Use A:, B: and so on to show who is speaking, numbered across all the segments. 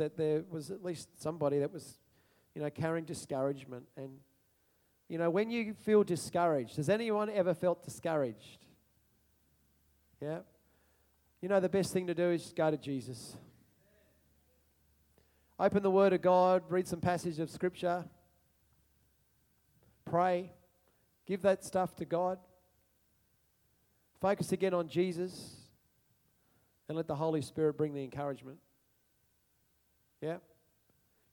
A: that there was at least somebody that was, you know, carrying discouragement. And, you know, when you feel discouraged, has anyone ever felt discouraged? Yeah? You know, the best thing to do is go to Jesus. Open the Word of God, read some passage of Scripture, pray, give that stuff to God. Focus again on Jesus and let the Holy Spirit bring the encouragement. Yeah?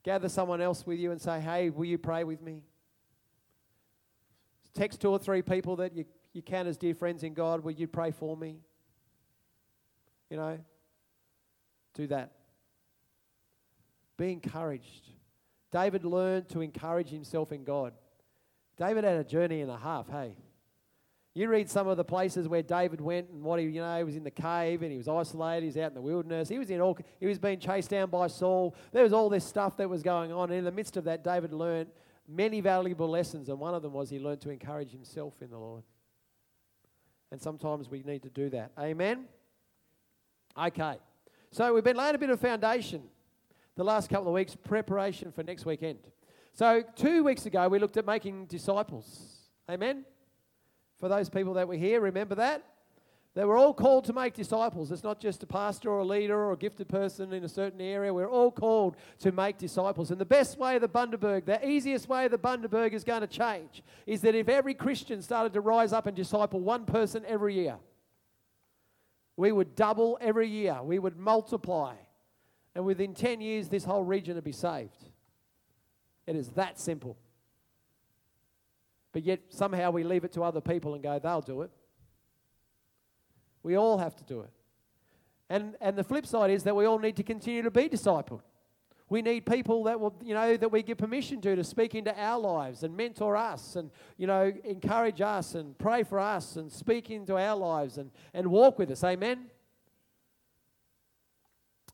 A: Gather someone else with you and say, hey, will you pray with me? Text two or three people that you, you count as dear friends in God. Will you pray for me? You know, do that. Be encouraged. David learned to encourage himself in God. David had a journey and a half, hey. You read some of the places where David went and what he, you know, he was in the cave and he was isolated, he was out in the wilderness, he was in all, he was being chased down by Saul. There was all this stuff that was going on. And in the midst of that, David learned many valuable lessons, and one of them was he learned to encourage himself in the Lord. And sometimes we need to do that. Amen? Okay. So we've been laying a bit of foundation the last couple of weeks, preparation for next weekend. So two weeks ago, we looked at making disciples. Amen? For those people that were here, remember that? They were all called to make disciples. It's not just a pastor or a leader or a gifted person in a certain area. We're all called to make disciples. And the best way the Bundaberg, the easiest way the Bundaberg is going to change is that if every Christian started to rise up and disciple one person every year, we would double every year, we would multiply. And within 10 years, this whole region would be saved. It is that simple. But yet, somehow, we leave it to other people and go, they'll do it. We all have to do it. And, and the flip side is that we all need to continue to be discipled. We need people that will, you know, that we give permission to to speak into our lives and mentor us and, you know, encourage us and pray for us and speak into our lives and, and walk with us. Amen?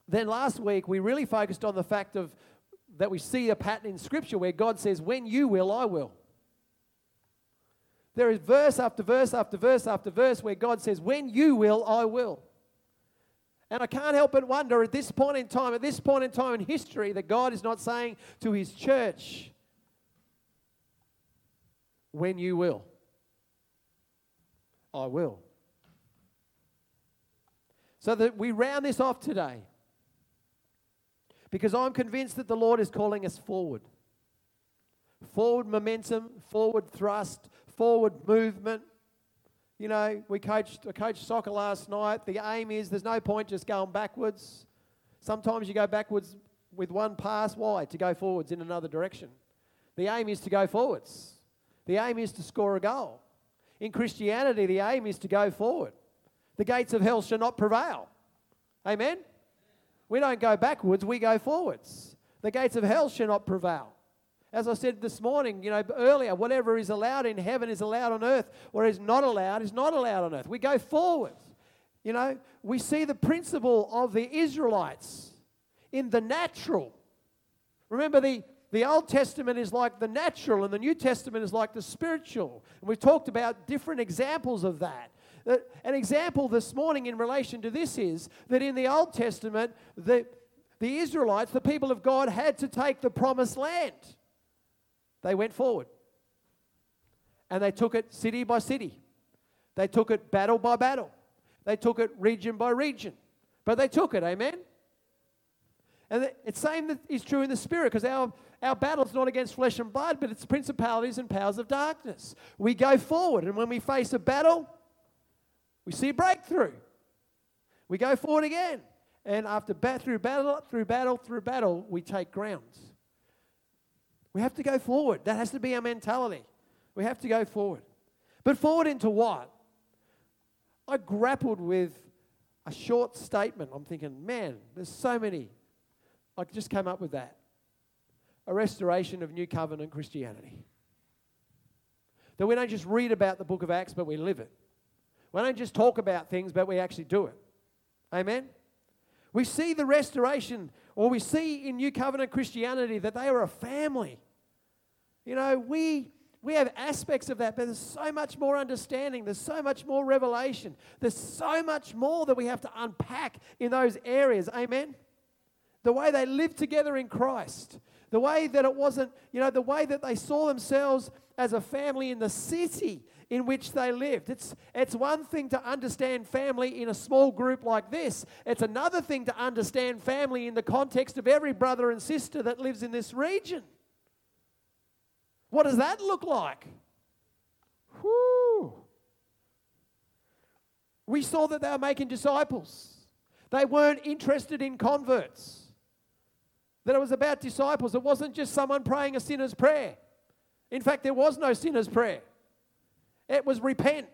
A: Then last week we really focused on the fact of that we see a pattern in Scripture where God says, When you will, I will. There is verse after verse after verse after verse where God says, When you will, I will. And I can't help but wonder at this point in time, at this point in time in history, that God is not saying to his church, When you will, I will. So that we round this off today. Because I'm convinced that the Lord is calling us forward. Forward momentum, forward thrust, forward movement. You know, we coached, I coached soccer last night. The aim is there's no point just going backwards. Sometimes you go backwards with one pass. Why? To go forwards in another direction. The aim is to go forwards. The aim is to score a goal. In Christianity, the aim is to go forward. The gates of hell shall not prevail. Amen? We don't go backwards, we go forwards. The gates of hell shall not prevail. As I said this morning, you know, earlier, whatever is allowed in heaven is allowed on earth. What is not allowed is not allowed on earth. We go forward. You know, we see the principle of the Israelites in the natural. Remember, the, the Old Testament is like the natural, and the New Testament is like the spiritual. And we've talked about different examples of that. An example this morning in relation to this is that in the Old Testament, the, the Israelites, the people of God, had to take the promised land. They went forward. And they took it city by city. They took it battle by battle. They took it region by region. But they took it, amen? And it's same that is true in the spirit because our, our battle is not against flesh and blood, but it's principalities and powers of darkness. We go forward, and when we face a battle, we see breakthrough. We go forward again. And after bat, through battle, through battle, through battle, we take grounds. We have to go forward. That has to be our mentality. We have to go forward. But forward into what? I grappled with a short statement. I'm thinking, man, there's so many. I just came up with that. A restoration of New Covenant Christianity. That we don't just read about the book of Acts, but we live it. We don't just talk about things, but we actually do it. Amen? We see the restoration, or we see in New Covenant Christianity that they were a family. You know, we we have aspects of that, but there's so much more understanding. There's so much more revelation. There's so much more that we have to unpack in those areas. Amen? the way they lived together in Christ, the way that it wasn't, you know, the way that they saw themselves as a family in the city in which they lived. It's, it's one thing to understand family in a small group like this, it's another thing to understand family in the context of every brother and sister that lives in this region. What does that look like? We saw that they were making disciples. They weren't interested in converts. That it was about disciples. It wasn't just someone praying a sinner's prayer. In fact, there was no sinner's prayer. It was repent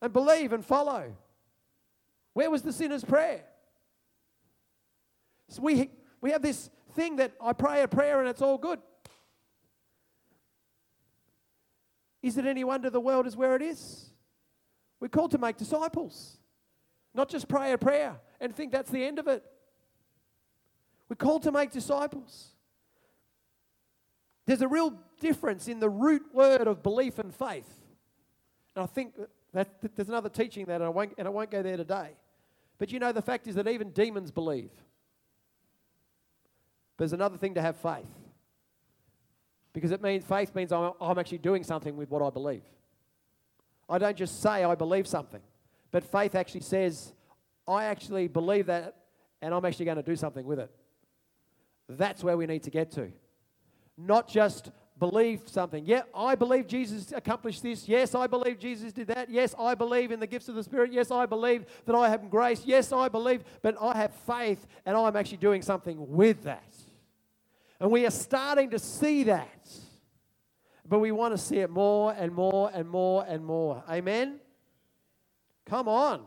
A: and believe and follow. Where was the sinner's prayer? So we, we have this thing that I pray a prayer and it's all good. Is it any wonder the world is where it is? We're called to make disciples, not just pray a prayer and think that's the end of it. We're called to make disciples. There's a real difference in the root word of belief and faith. And I think that, there's another teaching that I won't, and I won't go there today. But you know, the fact is that even demons believe. There's another thing to have faith. Because it means faith means I'm, I'm actually doing something with what I believe. I don't just say I believe something, but faith actually says I actually believe that and I'm actually going to do something with it. That's where we need to get to. Not just believe something. Yeah, I believe Jesus accomplished this. Yes, I believe Jesus did that. Yes, I believe in the gifts of the Spirit. Yes, I believe that I have grace. Yes, I believe, but I have faith and I'm actually doing something with that. And we are starting to see that. But we want to see it more and more and more and more. Amen? Come on.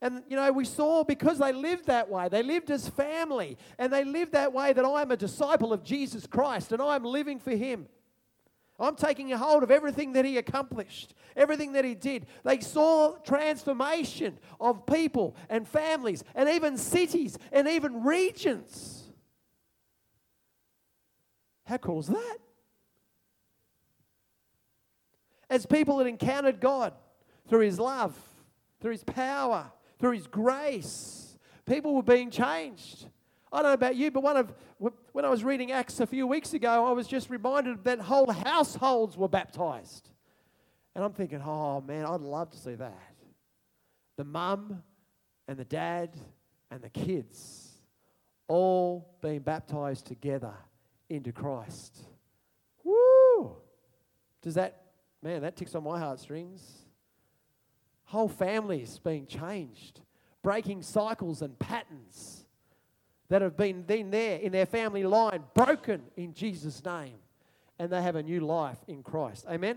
A: And, you know, we saw because they lived that way, they lived as family, and they lived that way that I'm a disciple of Jesus Christ and I'm living for Him. I'm taking a hold of everything that He accomplished, everything that He did. They saw transformation of people and families and even cities and even regions. How cool is that? As people that encountered God through His love, through His power, through His grace. People were being changed. I don't know about you, but one of when I was reading Acts a few weeks ago, I was just reminded that whole households were baptized. And I'm thinking, oh man, I'd love to see that. The mum and the dad and the kids all being baptized together into Christ. Woo! Does that, man, that ticks on my heartstrings. Whole families being changed, breaking cycles and patterns that have been, been there in their family line, broken in Jesus' name. And they have a new life in Christ. Amen?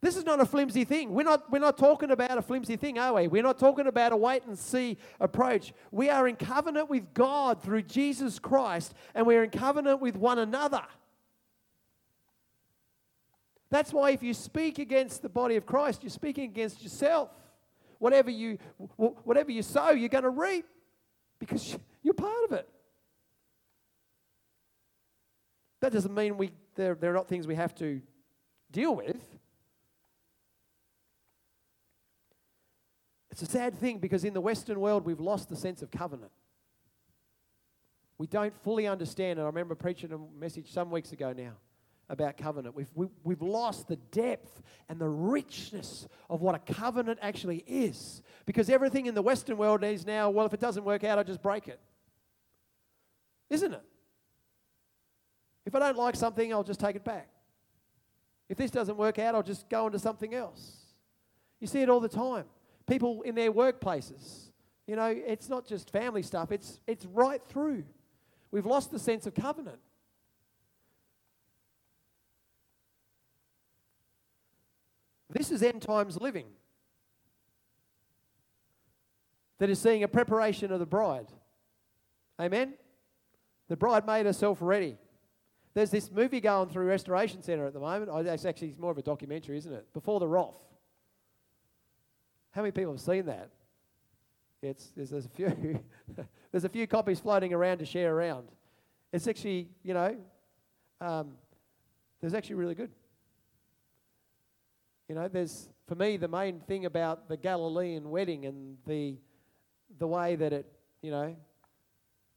A: This is not a flimsy thing. We're not, we're not talking about a flimsy thing, are we? We're not talking about a wait and see approach. We are in covenant with God through Jesus Christ, and we're in covenant with one another. That's why if you speak against the body of Christ, you're speaking against yourself. Whatever you, whatever you sow, you're going to reap because you're part of it. That doesn't mean we, they're, they're not things we have to deal with. It's a sad thing because in the Western world, we've lost the sense of covenant. We don't fully understand, and I remember preaching a message some weeks ago now about covenant. We've, we, have we have lost the depth and the richness of what a covenant actually is. Because everything in the Western world is now, well, if it doesn't work out, I just break it. Isn't it? If I don't like something, I'll just take it back. If this doesn't work out, I'll just go into something else. You see it all the time. People in their workplaces. You know, it's not just family stuff, it's, it's right through. We've lost the sense of covenant. This is end times living that is seeing a preparation of the bride. Amen? The bride made herself ready. There's this movie going through Restoration Centre at the moment. Oh, it's actually more of a documentary, isn't it? Before the Wrath. How many people have seen that? It's, there's, there's, a few. there's a few copies floating around to share around. It's actually, you know, um, there's actually really good. You know, there's, for me, the main thing about the Galilean wedding and the, the way that it you know,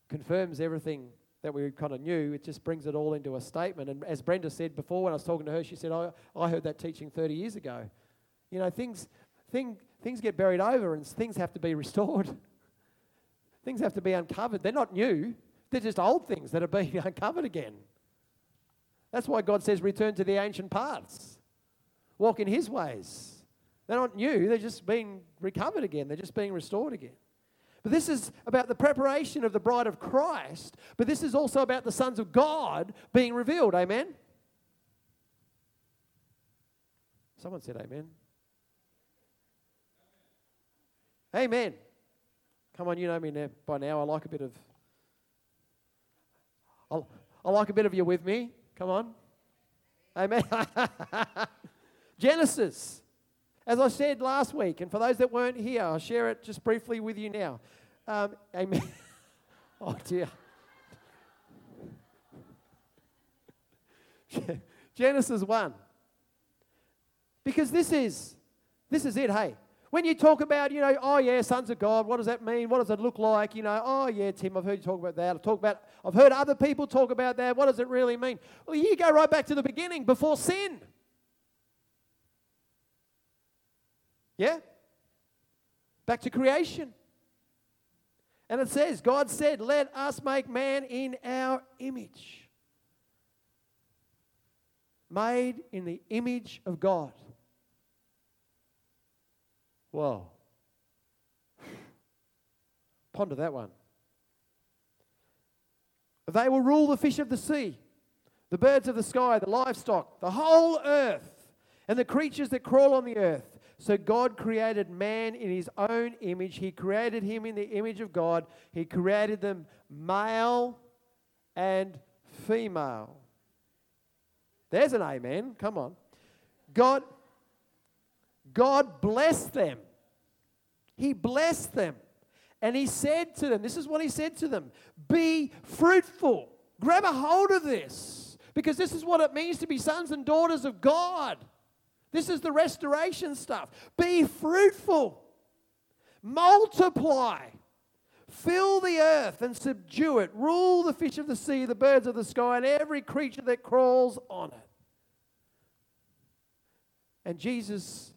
A: confirms everything that we kind of knew. It just brings it all into a statement. And as Brenda said before, when I was talking to her, she said, I, I heard that teaching 30 years ago. You know, things, thing, things get buried over and things have to be restored. things have to be uncovered. They're not new, they're just old things that are being uncovered again. That's why God says, return to the ancient paths, walk in His ways. They're not new, they're just being recovered again, they're just being restored again. But this is about the preparation of the bride of Christ, but this is also about the sons of God being revealed. Amen? Someone said amen. Amen. Come on, you know me now, by now. I like a bit of. i I like a bit of you with me. Come on. Amen. Genesis. As I said last week, and for those that weren't here, I'll share it just briefly with you now. Um, amen. oh, dear. Genesis 1. Because this is this is it, hey. When you talk about, you know, oh yeah, sons of God, what does that mean? What does it look like? You know, oh yeah, Tim, I've heard you talk about that. I've talked about I've heard other people talk about that. What does it really mean? Well, you go right back to the beginning, before sin. Yeah? Back to creation. And it says, God said, Let us make man in our image. Made in the image of God. Whoa. Ponder that one. They will rule the fish of the sea, the birds of the sky, the livestock, the whole earth, and the creatures that crawl on the earth. So God created man in his own image. He created him in the image of God. He created them male and female. There's an amen. Come on. God God blessed them. He blessed them. And he said to them, this is what he said to them be fruitful. Grab a hold of this because this is what it means to be sons and daughters of God. This is the restoration stuff. Be fruitful, multiply, fill the earth and subdue it, rule the fish of the sea, the birds of the sky, and every creature that crawls on it. And Jesus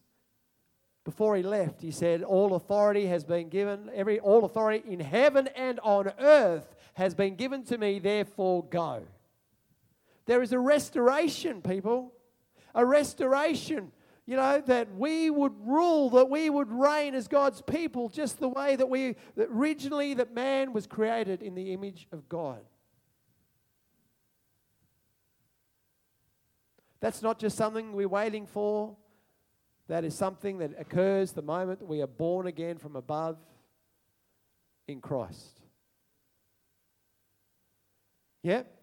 A: before he left, he said, All authority has been given, every all authority in heaven and on earth has been given to me, therefore go. There is a restoration, people. A restoration, you know, that we would rule, that we would reign as God's people, just the way that we that originally that man was created in the image of God. That's not just something we're waiting for. That is something that occurs the moment that we are born again from above in Christ. Yep.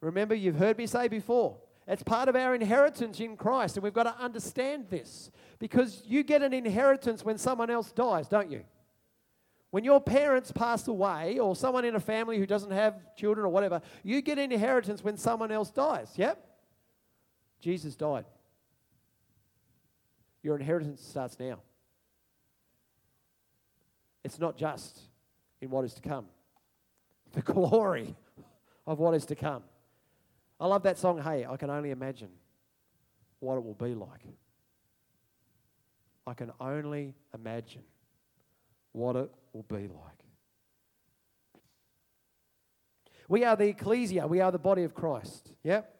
A: Remember, you've heard me say before, it's part of our inheritance in Christ, and we've got to understand this because you get an inheritance when someone else dies, don't you? When your parents pass away, or someone in a family who doesn't have children or whatever, you get an inheritance when someone else dies. Yep. Jesus died. Your inheritance starts now. It's not just in what is to come, the glory of what is to come. I love that song, Hey, I can only imagine what it will be like. I can only imagine what it will be like. We are the ecclesia, we are the body of Christ. Yep.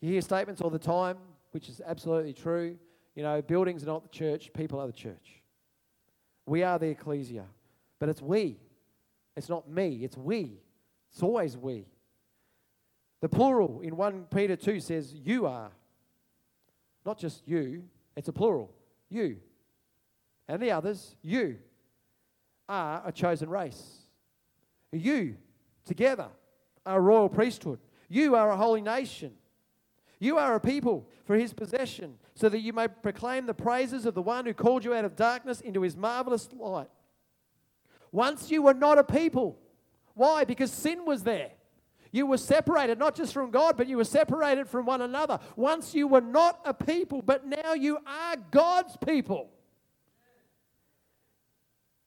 A: You hear statements all the time which is absolutely true. You know, buildings are not the church, people are the church. We are the ecclesia, but it's we. It's not me, it's we. It's always we. The plural in 1 Peter 2 says, You are. Not just you, it's a plural. You. And the others, you are a chosen race. You, together, are a royal priesthood. You are a holy nation. You are a people for his possession, so that you may proclaim the praises of the one who called you out of darkness into his marvelous light. Once you were not a people. Why? Because sin was there. You were separated, not just from God, but you were separated from one another. Once you were not a people, but now you are God's people.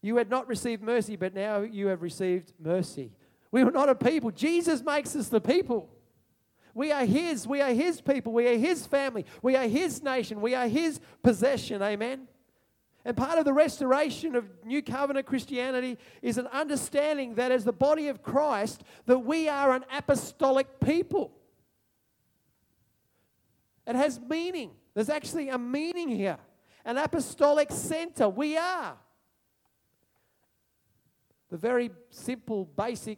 A: You had not received mercy, but now you have received mercy. We were not a people. Jesus makes us the people. We are His. We are His people. We are His family. We are His nation. We are His possession. Amen. And part of the restoration of New Covenant Christianity is an understanding that as the body of Christ, that we are an apostolic people. It has meaning. There's actually a meaning here. An apostolic center. We are. The very simple, basic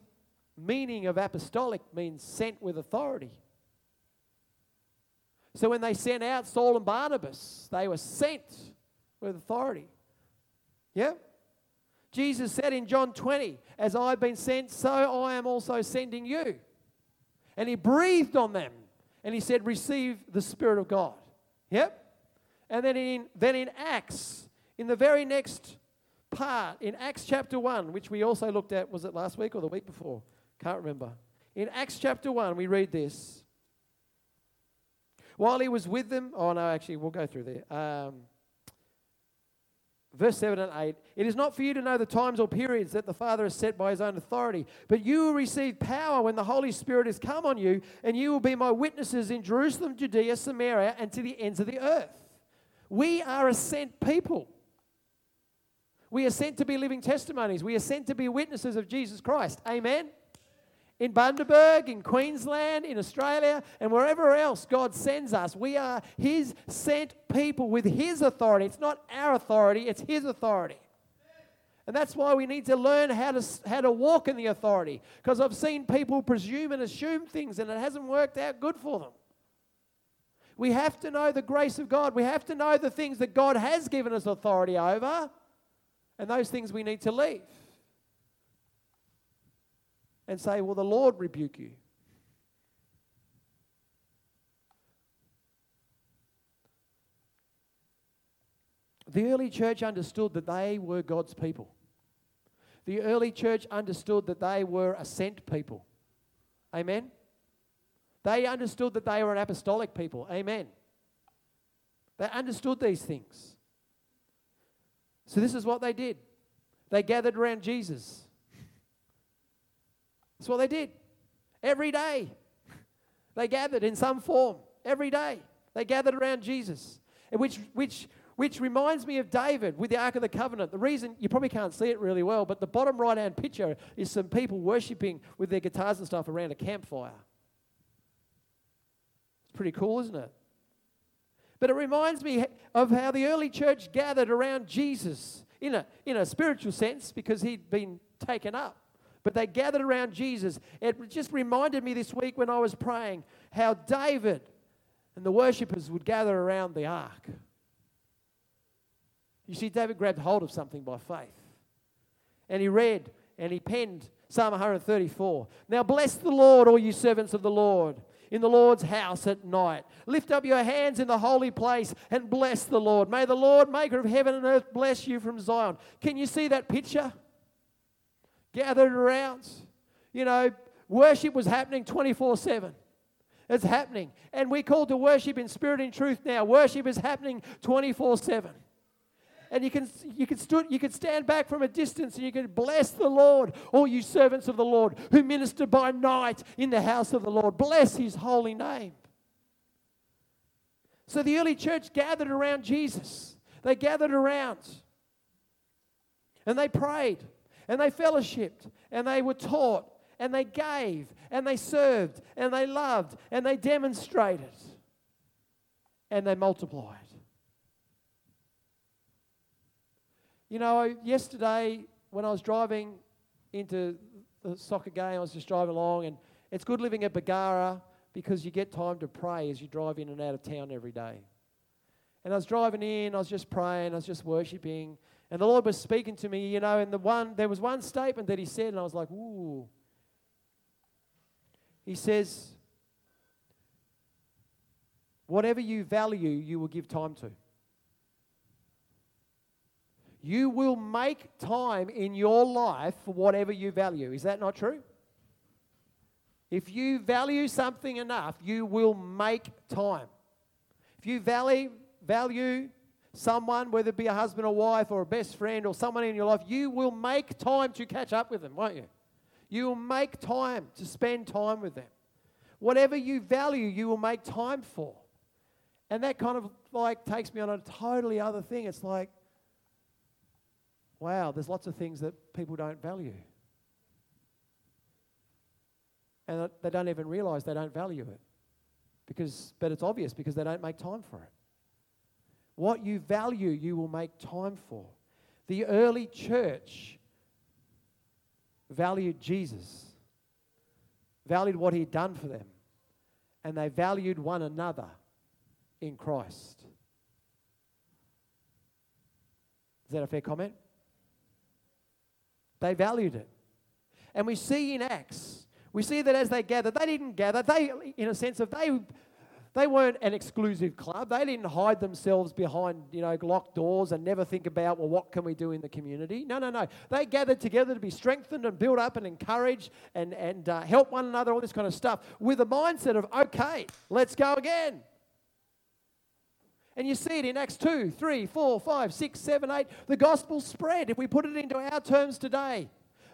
A: meaning of apostolic means sent with authority. So when they sent out Saul and Barnabas, they were sent with authority. Yeah? Jesus said in John 20, As I've been sent, so I am also sending you. And he breathed on them and he said, Receive the Spirit of God. Yep. And then in, then in Acts, in the very next part, in Acts chapter 1, which we also looked at, was it last week or the week before? Can't remember. In Acts chapter 1, we read this. While he was with them, oh no, actually, we'll go through there. Um, verse 7 and 8 It is not for you to know the times or periods that the Father has set by his own authority, but you will receive power when the Holy Spirit has come on you, and you will be my witnesses in Jerusalem, Judea, Samaria, and to the ends of the earth. We are a sent people. We are sent to be living testimonies. We are sent to be witnesses of Jesus Christ. Amen in Bundaberg, in Queensland, in Australia, and wherever else God sends us. We are His sent people with His authority. It's not our authority, it's His authority. And that's why we need to learn how to, how to walk in the authority. Because I've seen people presume and assume things, and it hasn't worked out good for them. We have to know the grace of God. We have to know the things that God has given us authority over, and those things we need to leave and say, Well, the Lord rebuke you. The early church understood that they were God's people. The early church understood that they were a sent people. Amen. They understood that they were an apostolic people. Amen. They understood these things. So, this is what they did they gathered around Jesus. That's what they did. Every day. They gathered in some form. Every day. They gathered around Jesus. Which, which, which reminds me of David with the Ark of the Covenant. The reason, you probably can't see it really well, but the bottom right hand picture is some people worshipping with their guitars and stuff around a campfire. It's pretty cool, isn't it? But it reminds me of how the early church gathered around Jesus in a, in a spiritual sense because he'd been taken up but they gathered around Jesus. It just reminded me this week when I was praying how David and the worshippers would gather around the ark. You see, David grabbed hold of something by faith. And he read and he penned Psalm 134. Now bless the Lord, all you servants of the Lord, in the Lord's house at night. Lift up your hands in the holy place and bless the Lord. May the Lord, maker of heaven and earth, bless you from Zion. Can you see that picture? Gathered around. You know, worship was happening 24 7. It's happening. And we're called to worship in spirit and truth now. Worship is happening 24 7. And you can, you, can stood, you can stand back from a distance and you can bless the Lord, all you servants of the Lord who minister by night in the house of the Lord. Bless his holy name. So the early church gathered around Jesus. They gathered around and they prayed and they fellowshipped and they were taught and they gave and they served and they loved and they demonstrated and they multiplied. You know, yesterday when I was driving into the soccer game, I was just driving along, and it's good living at Bargara because you get time to pray as you drive in and out of town every day. And I was driving in, I was just praying, I was just worshiping, and the Lord was speaking to me, you know, and the one there was one statement that he said, and I was like, ooh. He says, Whatever you value, you will give time to. You will make time in your life for whatever you value. Is that not true? If you value something enough, you will make time. If you value, value someone, whether it be a husband or wife or a best friend or someone in your life, you will make time to catch up with them, won't you? You will make time to spend time with them. Whatever you value, you will make time for. And that kind of like takes me on a totally other thing. It's like, wow, there's lots of things that people don't value. And they don't even realize they don't value it. Because, but it's obvious because they don't make time for it. What you value, you will make time for. The early church valued Jesus, valued what he'd done for them, and they valued one another in Christ. Is that a fair comment? They valued it. And we see in Acts, we see that as they gathered, they didn't gather, they, in a sense of they they weren't an exclusive club. They didn't hide themselves behind, you know, locked doors and never think about, well, what can we do in the community? No, no, no. They gathered together to be strengthened and built up and encouraged and, and uh, help one another, all this kind of stuff, with a mindset of, okay, let's go again. And you see it in Acts 2, 3, 4, 5, 6, 7, 8. The gospel spread. If we put it into our terms today,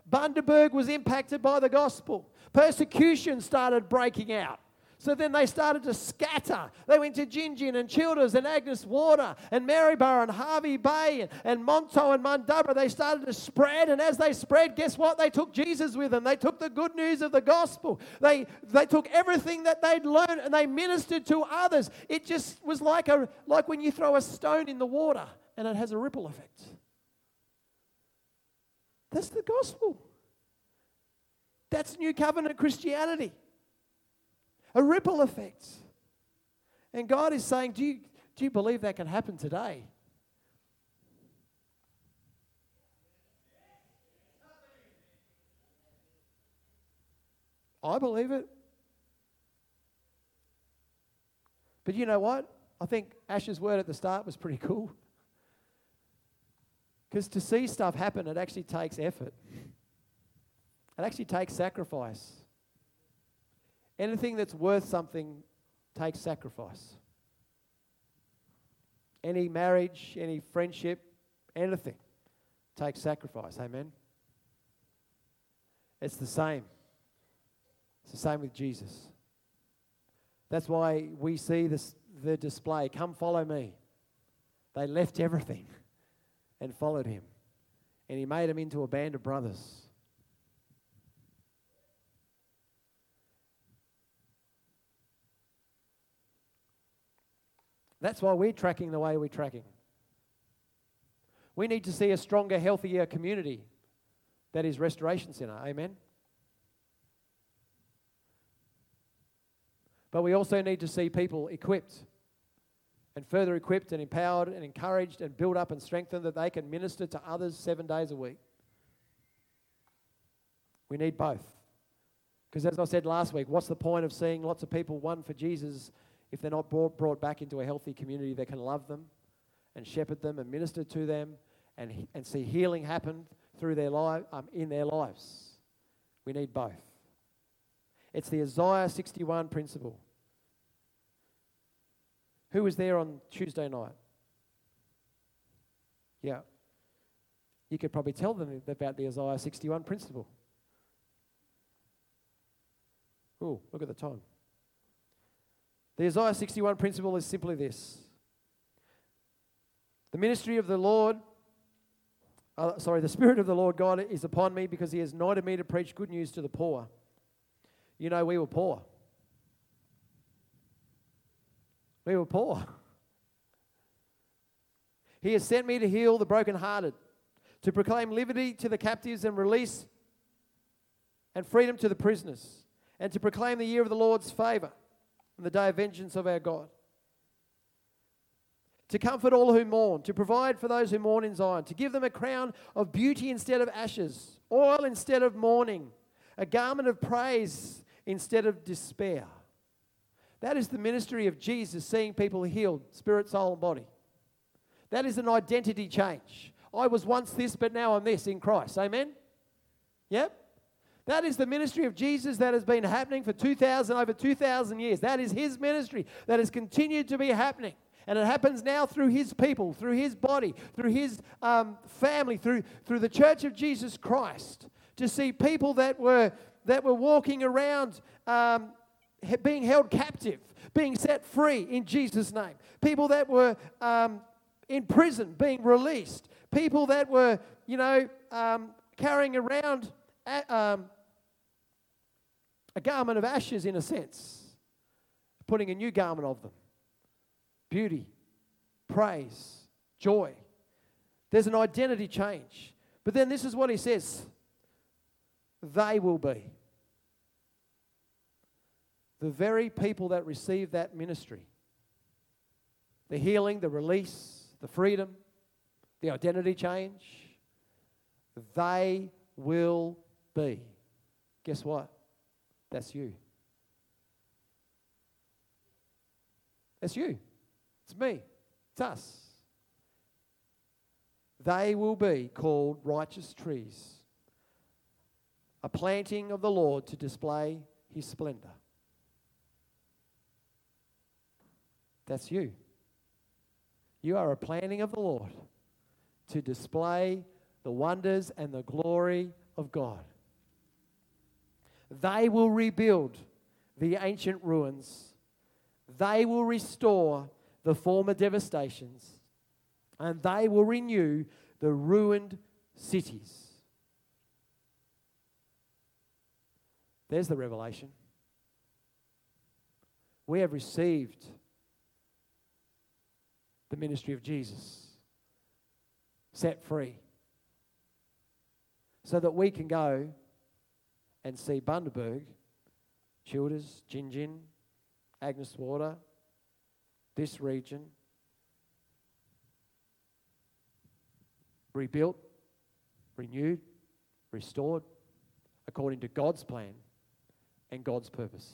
A: Bundaberg was impacted by the gospel. Persecution started breaking out. So then they started to scatter. They went to Gin Gin and Childers and Agnes Water and Maryborough and Hervey Bay and, and Monto and Mundubbera. They started to spread. And as they spread, guess what? They took Jesus with them. They took the good news of the gospel. They, they took everything that they'd learned and they ministered to others. It just was like, a, like when you throw a stone in the water and it has a ripple effect. That's the gospel. That's new covenant Christianity a ripple effect. And God is saying, Do you, do you believe that can happen today? I believe it. But you know what? I think Ash's word at the start was pretty cool. Because to see stuff happen, it actually takes effort, it actually takes sacrifice. Anything that's worth something takes sacrifice. Any marriage, any friendship, anything takes sacrifice. Amen. It's the same. It's the same with Jesus. That's why we see this, the display come follow me. They left everything and followed him. And he made them into a band of brothers. That's why we're tracking the way we're tracking. We need to see a stronger, healthier community that is Restoration Centre. Amen. But we also need to see people equipped and further equipped and empowered and encouraged and built up and strengthened that they can minister to others seven days a week. We need both. Because as I said last week, what's the point of seeing lots of people won for Jesus if they're not brought, brought back into a healthy community that can love them and shepherd them and minister to them and, and see healing happen through their life, um, in their lives. We need both. It's the Isaiah 61 principle. Who was there on Tuesday night? Yeah. You could probably tell them about the Isaiah 61 principle. Oh, look at the time. The Isaiah 61 principle is simply this The ministry of the Lord, uh, sorry, the Spirit of the Lord God is upon me because He has anointed me to preach good news to the poor. You know, we were poor. We were poor. He has sent me to heal the brokenhearted, to proclaim liberty to the captives and release and freedom to the prisoners, and to proclaim the year of the Lord's favor and the day of vengeance of our God. To comfort all who mourn, to provide for those who mourn in Zion, to give them a crown of beauty instead of ashes, oil instead of mourning, a garment of praise instead of despair. That is the ministry of Jesus, seeing people healed, spirit, soul, and body. That is an identity change. I was once this, but now I'm this in Christ. Amen? Yep. That is the ministry of Jesus that has been happening for 2,000, over 2,000 years. That is his ministry that has continued to be happening. And it happens now through his people, through his body, through his um, family, through, through the church of Jesus Christ, to see people that were, that were walking around um, being held captive, being set free in Jesus' name. People that were um, in prison being released. People that were, you know, um, carrying around um, a garment of ashes in a sense, putting a new garment of them beauty, praise, joy. There's an identity change. But then this is what he says they will be. The very people that receive that ministry the healing, the release, the freedom, the identity change they will be. Guess what? That's you. That's you. It's me. It's us. They will be called righteous trees, a planting of the Lord to display his splendor. That's you. You are a planting of the Lord to display the wonders and the glory of God. They will rebuild the ancient ruins. They will restore the former devastations, and they will renew the ruined cities. There's the revelation. We have received the ministry of Jesus, set free, so that we can go and see Bundaberg, Childers, Gin Agnes Water, this region rebuilt, renewed, restored according to God's plan and God's purpose.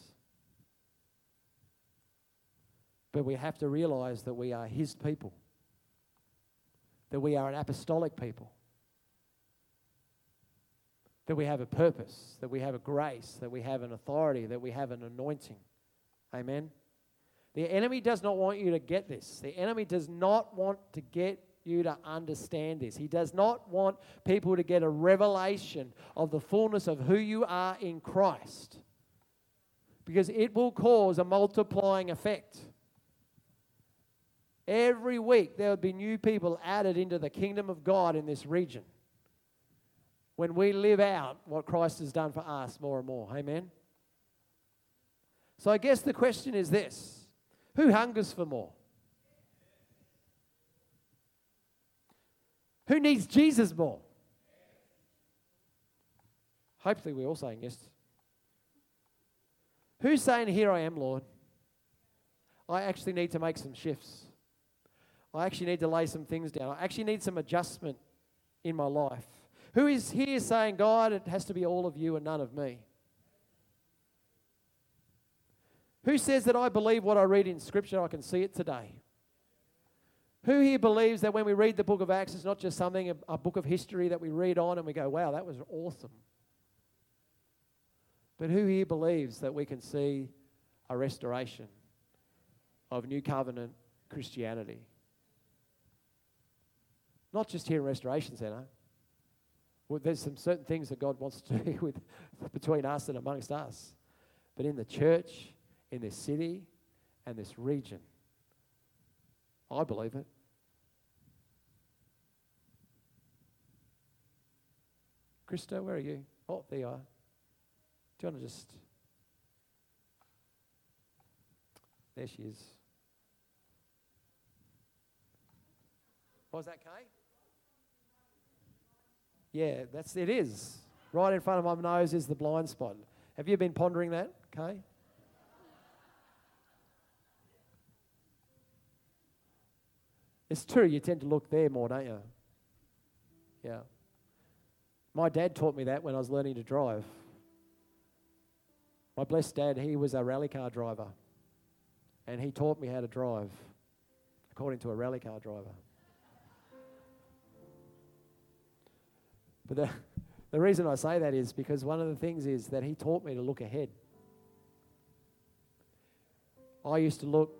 A: But we have to realize that we are His people, that we are an apostolic people, that we have a purpose, that we have a grace, that we have an authority, that we have an anointing. Amen. The enemy does not want you to get this. The enemy does not want to get you to understand this. He does not want people to get a revelation of the fullness of who you are in Christ because it will cause a multiplying effect. Every week there will be new people added into the kingdom of God in this region when we live out what Christ has done for us more and more. Amen. So I guess the question is this who hungers for more? Who needs Jesus more? Hopefully, we're all saying yes. Who's saying, Here I am, Lord? I actually need to make some shifts. I actually need to lay some things down. I actually need some adjustment in my life. Who is here saying, God, it has to be all of you and none of me? Who says that I believe what I read in Scripture, I can see it today? Who here believes that when we read the book of Acts, it's not just something, a, a book of history that we read on and we go, wow, that was awesome? But who here believes that we can see a restoration of New Covenant Christianity? Not just here in Restoration Centre. Well, there's some certain things that God wants to do with between us and amongst us. But in the church, in this city and this region. I believe it. Krista, where are you? Oh, there you are. Do you want to just. There she is. What was that, Kay? Yeah, that's it is. Right in front of my nose is the blind spot. Have you been pondering that, Kay? It's true, you tend to look there more, don't you? Yeah. My dad taught me that when I was learning to drive. My blessed dad, he was a rally car driver. And he taught me how to drive according to a rally car driver. But the, the reason I say that is because one of the things is that he taught me to look ahead. I used to look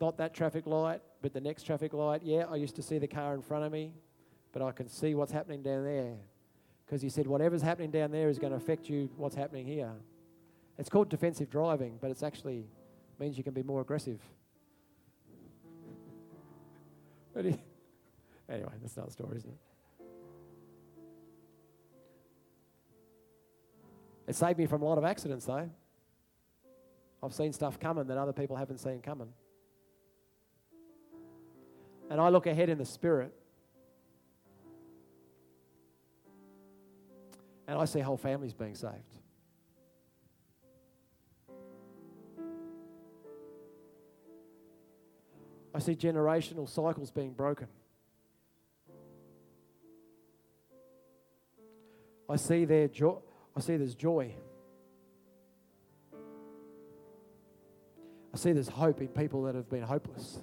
A: not that traffic light, but the next traffic light. Yeah, I used to see the car in front of me, but I can see what's happening down there. Because he said, whatever's happening down there is going to affect you, what's happening here. It's called defensive driving, but it's actually means you can be more aggressive. anyway, that's another story, isn't it? It saved me from a lot of accidents, though. I've seen stuff coming that other people haven't seen coming. And I look ahead in the spirit. And I see whole families being saved. I see generational cycles being broken. I see their joy. I see there's joy. I see there's hope in people that have been hopeless.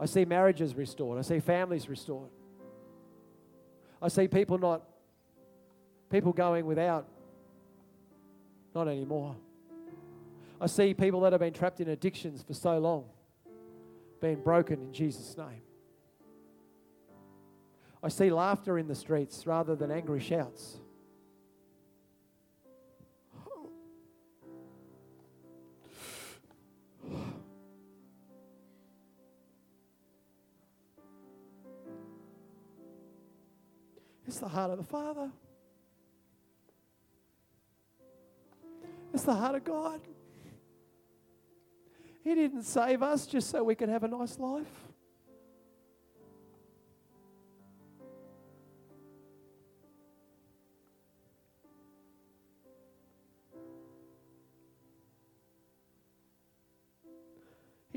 A: I see marriages restored. I see families restored. I see people not, people going without, not anymore. I see people that have been trapped in addictions for so long being broken in Jesus' name. I see laughter in the streets rather than angry shouts. It's the heart of the Father. It's the heart of God. He didn't save us just so we could have a nice life.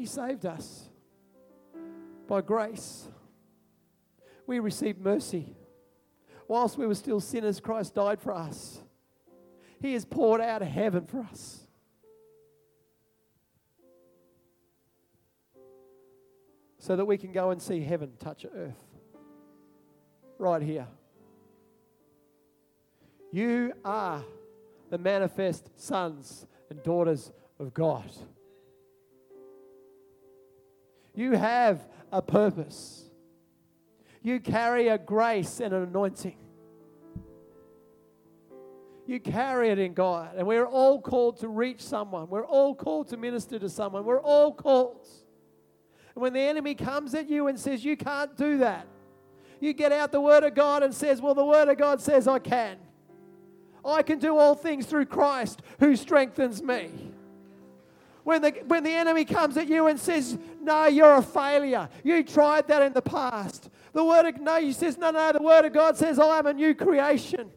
A: He saved us by grace. We received mercy. Whilst we were still sinners, Christ died for us. He has poured out of heaven for us. So that we can go and see heaven touch earth. Right here. You are the manifest sons and daughters of God. You have a purpose. You carry a grace and an anointing. You carry it in God. And we're all called to reach someone. We're all called to minister to someone. We're all called. And when the enemy comes at you and says, You can't do that, you get out the Word of God and says, Well, the Word of God says I can. I can do all things through Christ who strengthens me. When the, when the enemy comes at you and says, No, you're a failure. You tried that in the past. The word of no, he says, No, no, the word of God says, I am a new creation.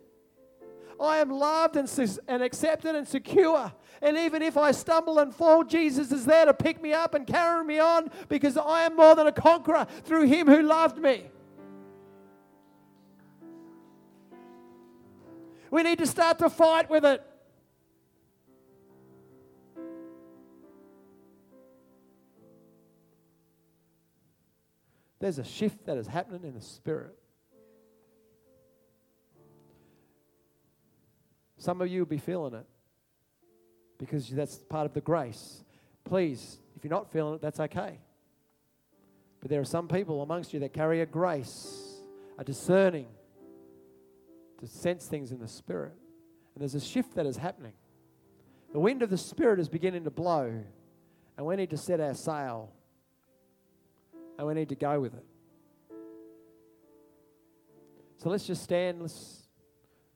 A: I am loved and, and accepted and secure. And even if I stumble and fall, Jesus is there to pick me up and carry me on because I am more than a conqueror through him who loved me. We need to start to fight with it. There's a shift that is happening in the spirit. Some of you will be feeling it because that's part of the grace. Please, if you're not feeling it, that's okay. But there are some people amongst you that carry a grace, a discerning to sense things in the spirit. And there's a shift that is happening. The wind of the spirit is beginning to blow, and we need to set our sail and we need to go with it. So let's just stand. Let's,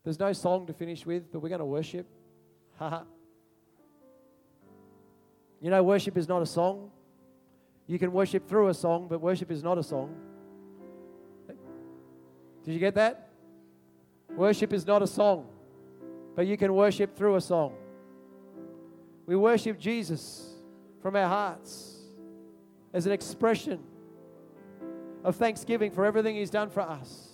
A: there's no song to finish with, but we're going to worship. you know, worship is not a song. You can worship through a song, but worship is not a song. Did you get that? Worship is not a song, but you can worship through a song. We worship Jesus from our hearts as an expression of thanksgiving for everything He's done for us.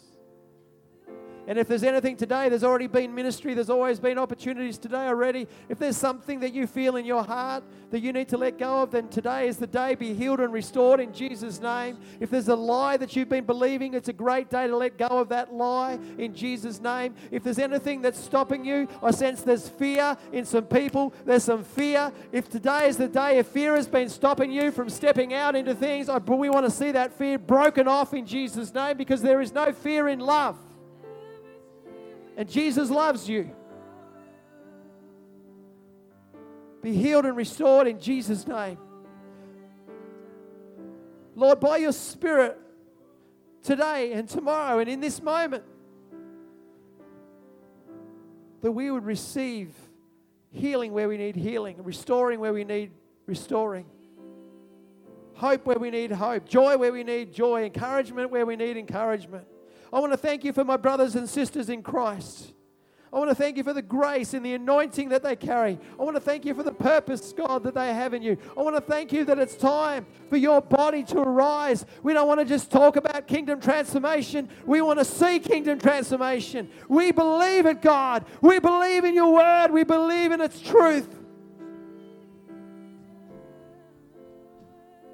A: And if there's anything today, there's already been ministry, there's always been opportunities today already. If there's something that you feel in your heart that you need to let go of, then today is the day. Be healed and restored in Jesus' name. If there's a lie that you've been believing, it's a great day to let go of that lie in Jesus' name. If there's anything that's stopping you, I sense there's fear in some people. There's some fear. If today is the day, if fear has been stopping you from stepping out into things, I, we want to see that fear broken off in Jesus' name because there is no fear in love. And Jesus loves you. Be healed and restored in Jesus' name. Lord, by your Spirit, today and tomorrow and in this moment, that we would receive healing where we need healing, restoring where we need restoring, hope where we need hope, joy where we need joy, encouragement where we need encouragement. I want to thank you for my brothers and sisters in Christ. I want to thank you for the grace and the anointing that they carry. I want to thank you for the purpose, God, that they have in you. I want to thank you that it's time for your body to arise. We don't want to just talk about kingdom transformation. We want to see kingdom transformation. We believe it, God. We believe in your word. We believe in its truth.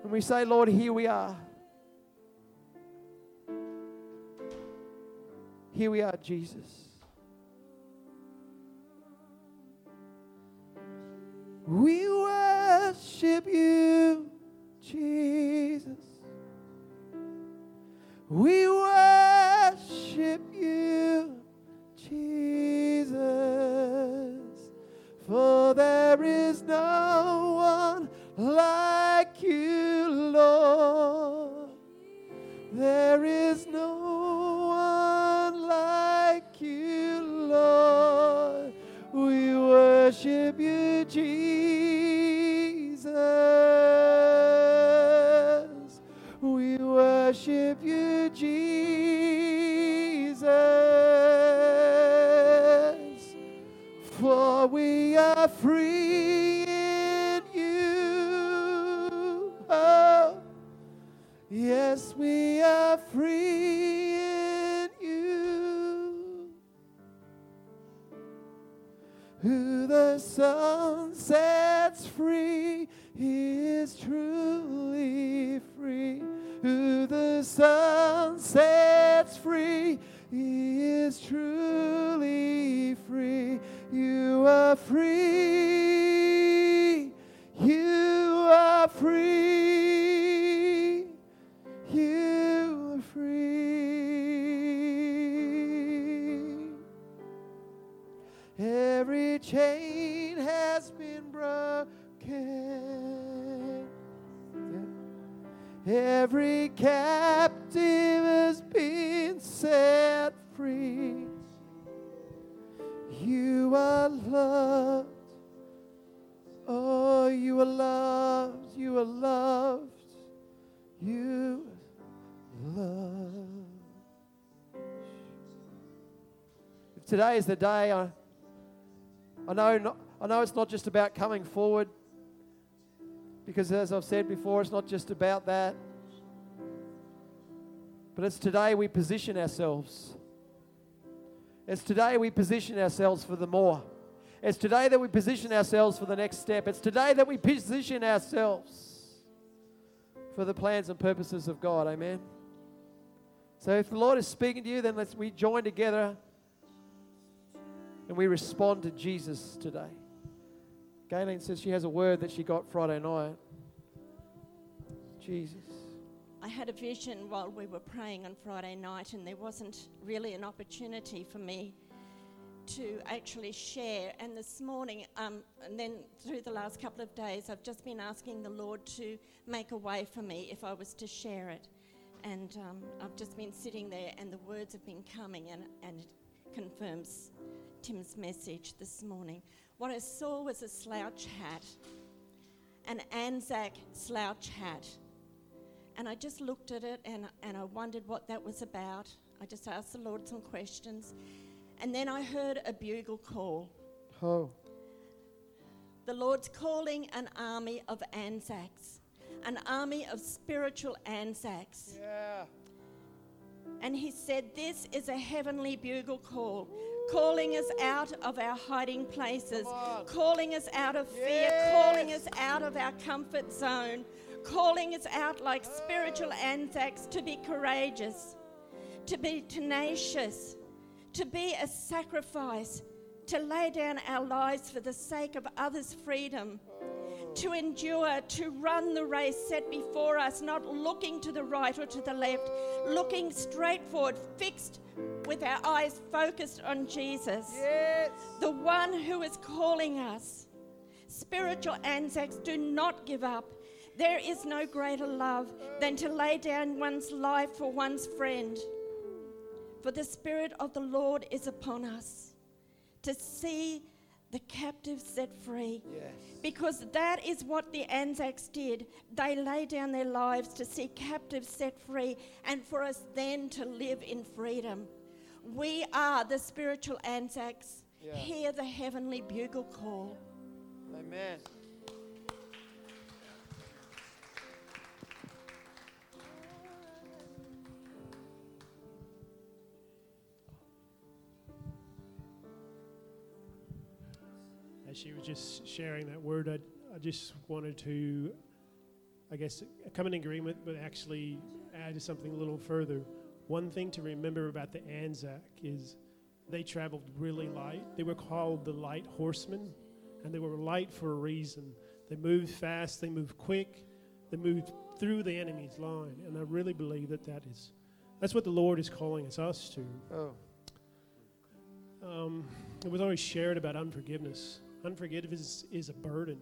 A: And we say, Lord, here we are. Here we are, Jesus. We worship you, Jesus. We worship you, Jesus. For there is no free free. You are free. You are free. Every chain has been broken. Every captive has been set free. You are loved. Oh, you are loved. You are loved. You are loved. Today is the day I I know, not, I know it's not just about coming forward, because as I've said before, it's not just about that. But it's today we position ourselves. It's today we position ourselves for the more. It's today that we position ourselves for the next step. It's today that we position ourselves for the plans and purposes of God. Amen. So if the Lord is speaking to you, then let's we join together and we respond to Jesus today. Gayleen says she has a word that she got Friday night. Jesus.
B: I had a vision while we were praying on Friday night, and there wasn't really an opportunity for me to actually share. And this morning, um, and then through the last couple of days, I've just been asking the Lord to make a way for me if I was to share it. And um, I've just been sitting there, and the words have been coming, and, and it confirms Tim's message this morning. What I saw was a slouch hat, an Anzac slouch hat. And I just looked at it and, and I wondered what that was about. I just asked the Lord some questions. And then I heard a bugle call.
A: Oh.
B: The Lord's calling an army of Anzacs, an army of spiritual Anzacs.
A: Yeah.
B: And he said, This is a heavenly bugle call, calling us out of our hiding places, calling us out of fear, calling us out of our comfort zone, calling us out like spiritual Anzacs to be courageous, to be tenacious, to be a sacrifice, to lay down our lives for the sake of others' freedom to endure, to run the race set before us, not looking to the right or to the left, looking straight forward, fixed with our eyes focused on Jesus,
A: Yes.
B: the one who is calling us. Spiritual Anzacs do not give up. There is no greater love than to lay down one's life for one's friend. For the Spirit of the Lord is upon us to see the captives set free.
A: Yes.
B: Because that is what the Anzacs did. They lay down their lives to see captives set free and for us then to live in freedom. We are the spiritual Anzacs.
A: Yeah.
B: Hear the heavenly bugle call.
A: Amen.
C: As she was just sharing that word, I, I just wanted to, I guess, come in agreement, but actually add to something a little further. One thing to remember about the Anzac is they traveled really light. They were called the light horsemen, and they were light for a reason. They moved fast, they moved quick, they moved through the enemy's line, and I really believe that that is, that's what the Lord is calling us, us to.
A: Oh.
C: Um, it was always shared about unforgiveness. Unforgiveness is, a burden.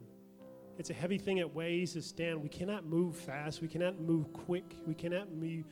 C: It's a heavy thing that weighs us down. We cannot move fast. We cannot move quick. We cannot move,